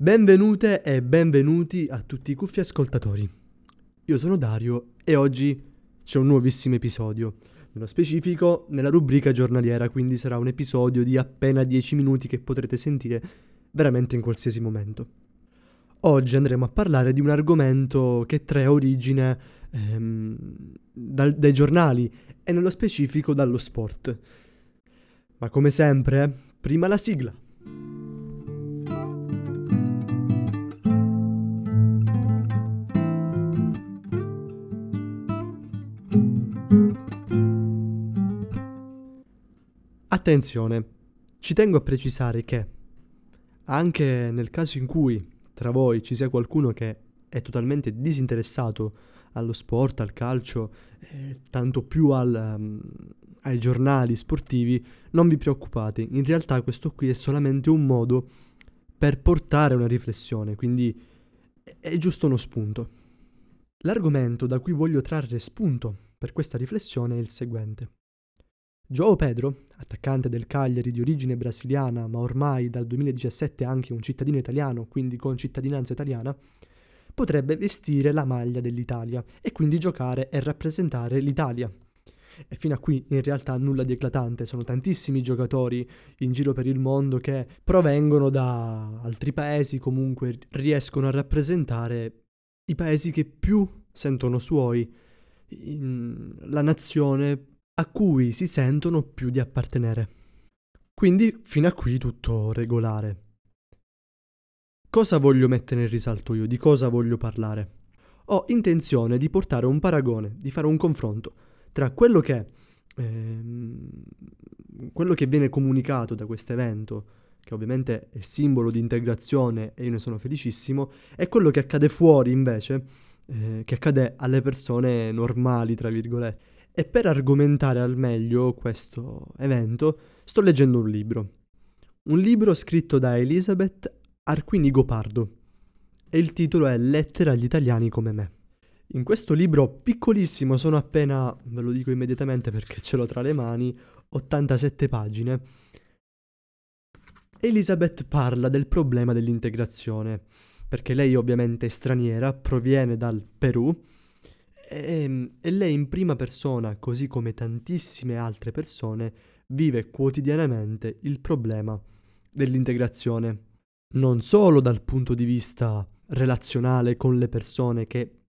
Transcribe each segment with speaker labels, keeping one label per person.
Speaker 1: Benvenute e benvenuti a tutti i cuffi ascoltatori. Io sono Dario e oggi c'è un nuovissimo episodio. Nello specifico nella rubrica giornaliera, quindi sarà un episodio di appena 10 minuti che potrete sentire veramente in qualsiasi momento. Oggi andremo a parlare di un argomento che trae origine ehm, dal, dai giornali e nello specifico dallo sport. Ma come sempre, prima la sigla. Attenzione, ci tengo a precisare che anche nel caso in cui tra voi ci sia qualcuno che è totalmente disinteressato allo sport, al calcio, eh, tanto più al, um, ai giornali sportivi, non vi preoccupate, in realtà questo qui è solamente un modo per portare una riflessione, quindi è giusto uno spunto. L'argomento da cui voglio trarre spunto per questa riflessione è il seguente. Joao Pedro, attaccante del Cagliari di origine brasiliana, ma ormai dal 2017 anche un cittadino italiano, quindi con cittadinanza italiana, potrebbe vestire la maglia dell'Italia e quindi giocare e rappresentare l'Italia. E fino a qui in realtà nulla di eclatante, sono tantissimi giocatori in giro per il mondo che provengono da altri paesi, comunque riescono a rappresentare i paesi che più sentono suoi, la nazione a cui si sentono più di appartenere. Quindi fino a qui tutto regolare. Cosa voglio mettere in risalto io? Di cosa voglio parlare? Ho intenzione di portare un paragone, di fare un confronto tra quello che, ehm, quello che viene comunicato da questo evento, che ovviamente è simbolo di integrazione e io ne sono felicissimo, e quello che accade fuori invece, eh, che accade alle persone normali, tra virgolette. E per argomentare al meglio questo evento sto leggendo un libro. Un libro scritto da Elisabeth Arquini Gopardo e il titolo è Lettere agli italiani come me. In questo libro piccolissimo sono appena, ve lo dico immediatamente perché ce l'ho tra le mani, 87 pagine. Elisabeth parla del problema dell'integrazione, perché lei ovviamente è straniera, proviene dal Perù e, ehm, e lei in prima persona, così come tantissime altre persone, vive quotidianamente il problema dell'integrazione. Non solo dal punto di vista relazionale con le persone che,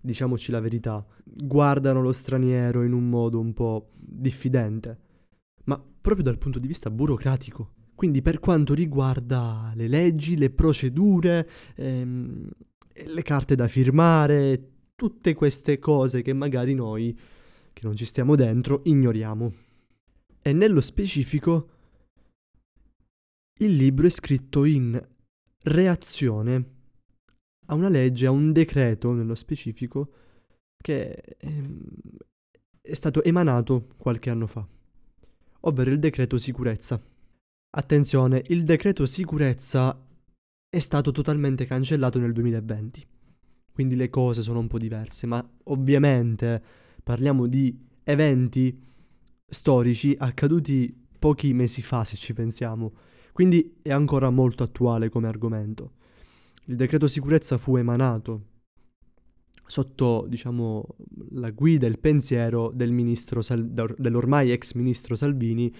Speaker 1: diciamoci la verità, guardano lo straniero in un modo un po' diffidente, ma proprio dal punto di vista burocratico. Quindi per quanto riguarda le leggi, le procedure, ehm, le carte da firmare, tutte queste cose che magari noi, che non ci stiamo dentro, ignoriamo. E nello specifico, il libro è scritto in reazione a una legge, a un decreto nello specifico, che ehm, è stato emanato qualche anno fa, ovvero il decreto sicurezza. Attenzione, il decreto sicurezza è stato totalmente cancellato nel 2020 quindi le cose sono un po' diverse, ma ovviamente parliamo di eventi storici accaduti pochi mesi fa, se ci pensiamo, quindi è ancora molto attuale come argomento. Il decreto sicurezza fu emanato sotto, diciamo, la guida e il pensiero del Sal- dell'ormai ex ministro Salvini.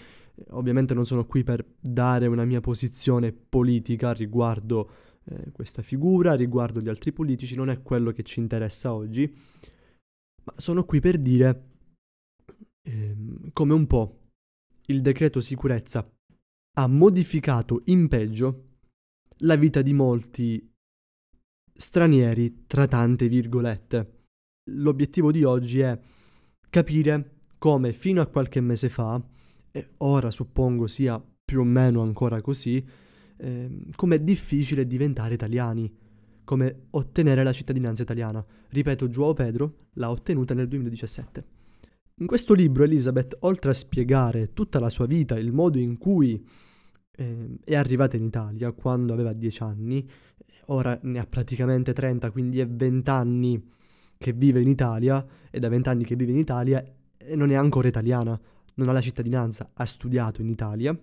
Speaker 1: Ovviamente non sono qui per dare una mia posizione politica riguardo eh, questa figura riguardo gli altri politici, non è quello che ci interessa oggi, ma sono qui per dire ehm, come un po' il decreto sicurezza ha modificato in peggio la vita di molti stranieri, tra tante virgolette. L'obiettivo di oggi è capire come fino a qualche mese fa, e ora suppongo sia più o meno ancora così, eh, come è difficile diventare italiani, come ottenere la cittadinanza italiana. Ripeto, Joao Pedro l'ha ottenuta nel 2017. In questo libro Elizabeth, oltre a spiegare tutta la sua vita, il modo in cui eh, è arrivata in Italia quando aveva 10 anni, ora ne ha praticamente 30, quindi è 20 anni che vive in Italia, e da 20 anni che vive in Italia e non è ancora italiana, non ha la cittadinanza, ha studiato in Italia,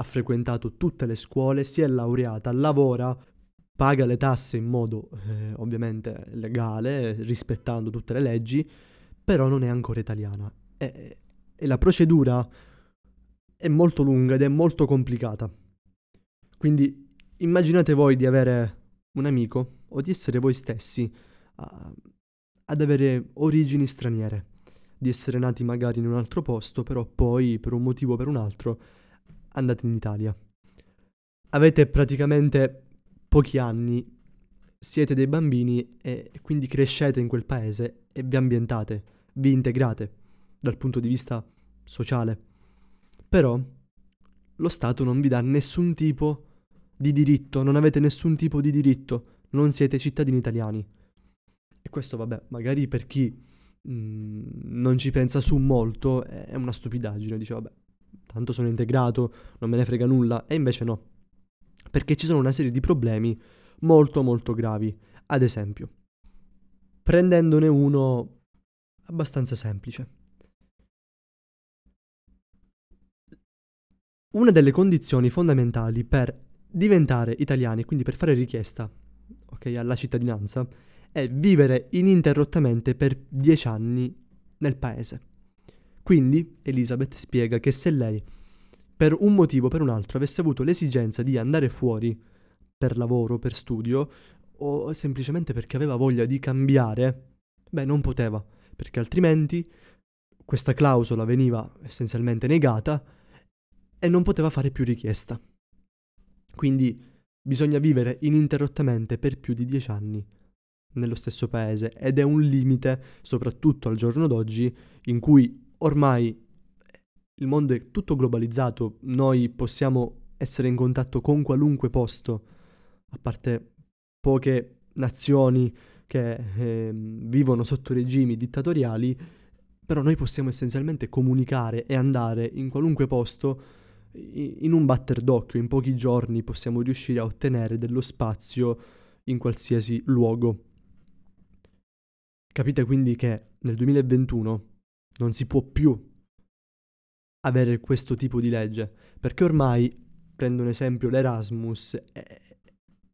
Speaker 1: ha frequentato tutte le scuole, si è laureata, lavora paga le tasse in modo eh, ovviamente legale, rispettando tutte le leggi, però non è ancora italiana. E, e la procedura è molto lunga ed è molto complicata. Quindi immaginate voi di avere un amico o di essere voi stessi a, ad avere origini straniere, di essere nati magari in un altro posto, però poi per un motivo o per un altro andate in Italia. Avete praticamente pochi anni, siete dei bambini e quindi crescete in quel paese e vi ambientate, vi integrate dal punto di vista sociale. Però lo Stato non vi dà nessun tipo di diritto, non avete nessun tipo di diritto, non siete cittadini italiani. E questo, vabbè, magari per chi mh, mm, non ci pensa su molto è una stupidaggine, dice, vabbè, tanto sono integrato, non me ne frega nulla, e invece no. Perché ci sono una serie di problemi molto molto gravi. Ad esempio, prendendone uno abbastanza semplice. Una delle condizioni fondamentali per diventare italiani, quindi per fare richiesta okay, alla cittadinanza, è vivere ininterrottamente per dieci anni nel paese. Quindi Elizabeth spiega che se lei, per un motivo o per un altro, avesse avuto l'esigenza di andare fuori per lavoro, per studio, o semplicemente perché aveva voglia di cambiare, beh, non poteva, perché altrimenti questa clausola veniva essenzialmente negata e non poteva fare più richiesta. Quindi bisogna vivere ininterrottamente per più di dieci anni nello stesso paese ed è un limite, soprattutto al giorno d'oggi, in cui ormai il mondo è tutto globalizzato, noi possiamo essere in contatto con qualunque posto, a parte poche nazioni che eh, vivono sotto regimi dittatoriali, però noi possiamo essenzialmente comunicare e andare in qualunque posto in un batter d'occhio, in pochi giorni possiamo riuscire a ottenere dello spazio in qualsiasi luogo. Capite quindi che nel 2021 non si può più avere questo tipo di legge, perché ormai, prendo un esempio, l'Erasmus, eh,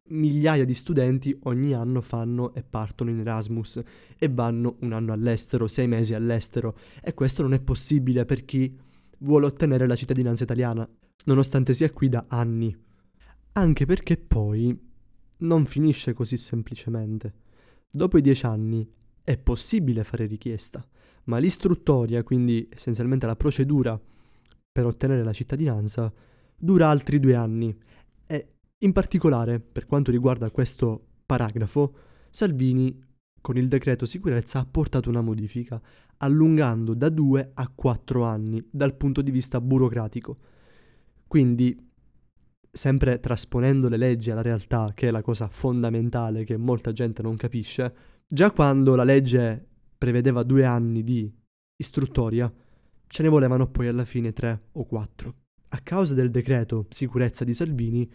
Speaker 1: migliaia di studenti ogni anno fanno e partono in Erasmus e vanno un anno all'estero, sei mesi all'estero, e questo non è possibile per chi vuole ottenere la cittadinanza italiana, nonostante sia qui da anni. Anche perché poi non finisce così semplicemente. Dopo i dieci anni è possibile fare richiesta, ma l'istruttoria, quindi essenzialmente la procedura per ottenere la cittadinanza, dura altri due anni. E in particolare, per quanto riguarda questo paragrafo, Salvini con il decreto sicurezza ha portato una modifica, allungando da due a quattro anni dal punto di vista burocratico. Quindi, sempre trasponendo le leggi alla realtà, che è la cosa fondamentale che molta gente non capisce, già quando la legge prevedeva due anni di istruttoria, ce ne volevano poi alla fine tre o quattro. A causa del decreto sicurezza di Salvini,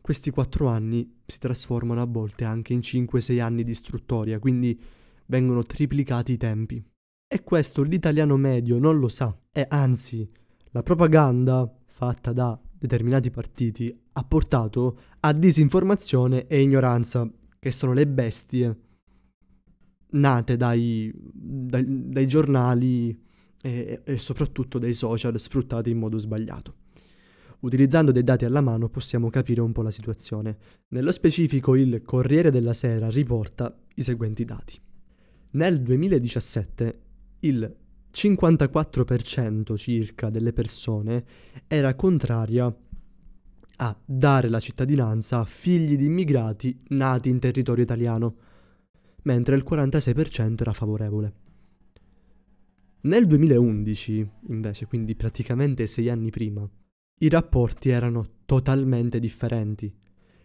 Speaker 1: questi quattro anni si trasformano a volte anche in 5-6 anni di istruttoria, quindi vengono triplicati i tempi. E questo l'italiano medio non lo sa, e anzi, la propaganda fatta da determinati partiti ha portato a disinformazione e ignoranza, che sono le bestie nate dai, dai, dai giornali e, e soprattutto dai social sfruttati in modo sbagliato. Utilizzando dei dati alla mano possiamo capire un po' la situazione. Nello specifico il Corriere della Sera riporta i seguenti dati. Nel 2017 il 54% circa delle persone era contraria a dare la cittadinanza a figli di immigrati nati in territorio italiano, mentre il 46% era favorevole. Nel 2011, invece, quindi praticamente sei anni prima, i rapporti erano totalmente differenti.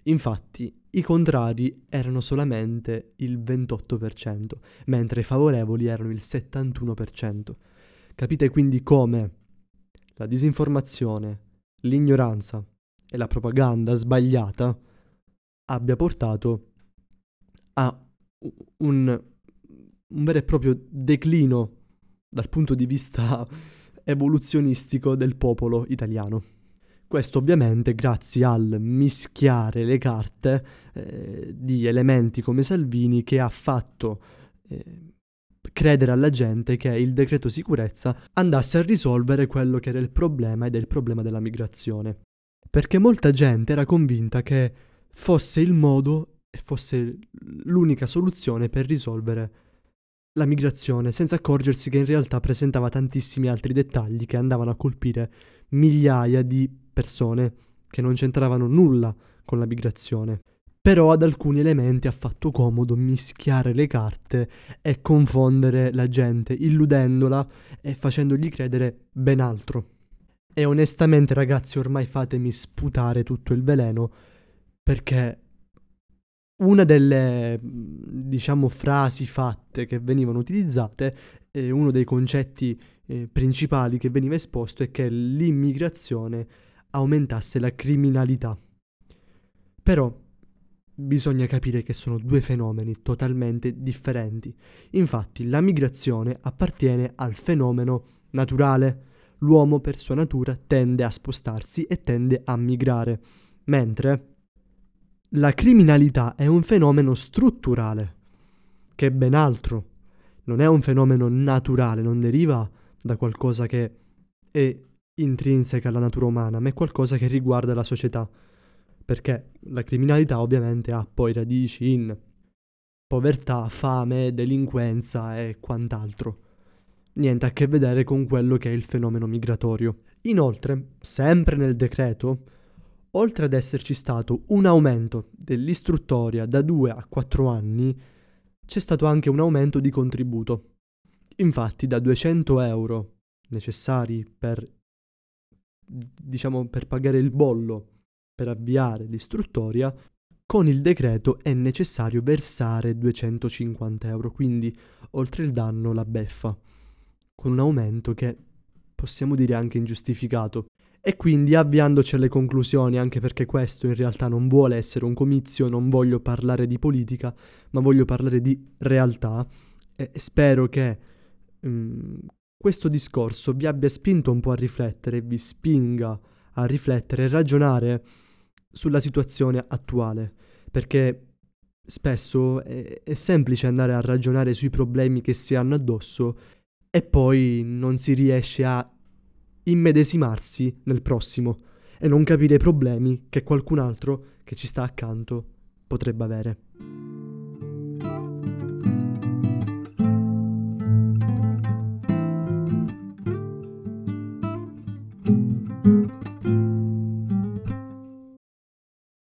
Speaker 1: Infatti, i contrari erano solamente il 28%, mentre i favorevoli erano il 71%. Capite quindi come la disinformazione, l'ignoranza e la propaganda sbagliata abbia portato a un, un vero e proprio declino dal punto di vista evoluzionistico del popolo italiano. Questo ovviamente grazie al mischiare le carte eh, di elementi come Salvini che ha fatto eh, credere alla gente che il decreto sicurezza andasse a risolvere quello che era il problema ed è il problema della migrazione. Perché molta gente era convinta che fosse il modo fosse l'unica soluzione per risolvere la migrazione, senza accorgersi che in realtà presentava tantissimi altri dettagli che andavano a colpire migliaia di persone che non c'entravano nulla con la migrazione. Però ad alcuni elementi ha fatto comodo mischiare le carte e confondere la gente, illudendola e facendogli credere ben altro. E onestamente ragazzi ormai fatemi sputare tutto il veleno perché una delle diciamo frasi fatte che venivano utilizzate e uno dei concetti eh, principali che veniva esposto è che l'immigrazione aumentasse la criminalità. Però bisogna capire che sono due fenomeni totalmente differenti. Infatti la migrazione appartiene al fenomeno naturale. L'uomo per sua natura tende a spostarsi e tende a migrare, mentre la criminalità è un fenomeno strutturale, che è ben altro. Non è un fenomeno naturale, non deriva da qualcosa che è intrinseca alla natura umana, ma è qualcosa che riguarda la società. Perché la criminalità ovviamente ha poi radici in povertà, fame, delinquenza e quant'altro. Niente a che vedere con quello che è il fenomeno migratorio. Inoltre, sempre nel decreto, oltre ad esserci stato un aumento dell'istruttoria da 2 a 4 anni, c'è stato anche un aumento di contributo. Infatti da 200 euro necessari per, diciamo, per pagare il bollo per avviare l'istruttoria, con il decreto è necessario versare 250 euro, quindi oltre il danno la beffa, con un aumento che possiamo dire anche ingiustificato. E quindi avviandoci alle conclusioni, anche perché questo in realtà non vuole essere un comizio, non voglio parlare di politica, ma voglio parlare di realtà, e spero che um, questo discorso vi abbia spinto un po' a riflettere, vi spinga a riflettere e ragionare sulla situazione attuale, perché spesso è, è semplice andare a ragionare sui problemi che si hanno addosso e poi non si riesce a immedesimarsi nel prossimo e non capire i problemi che qualcun altro che ci sta accanto potrebbe avere.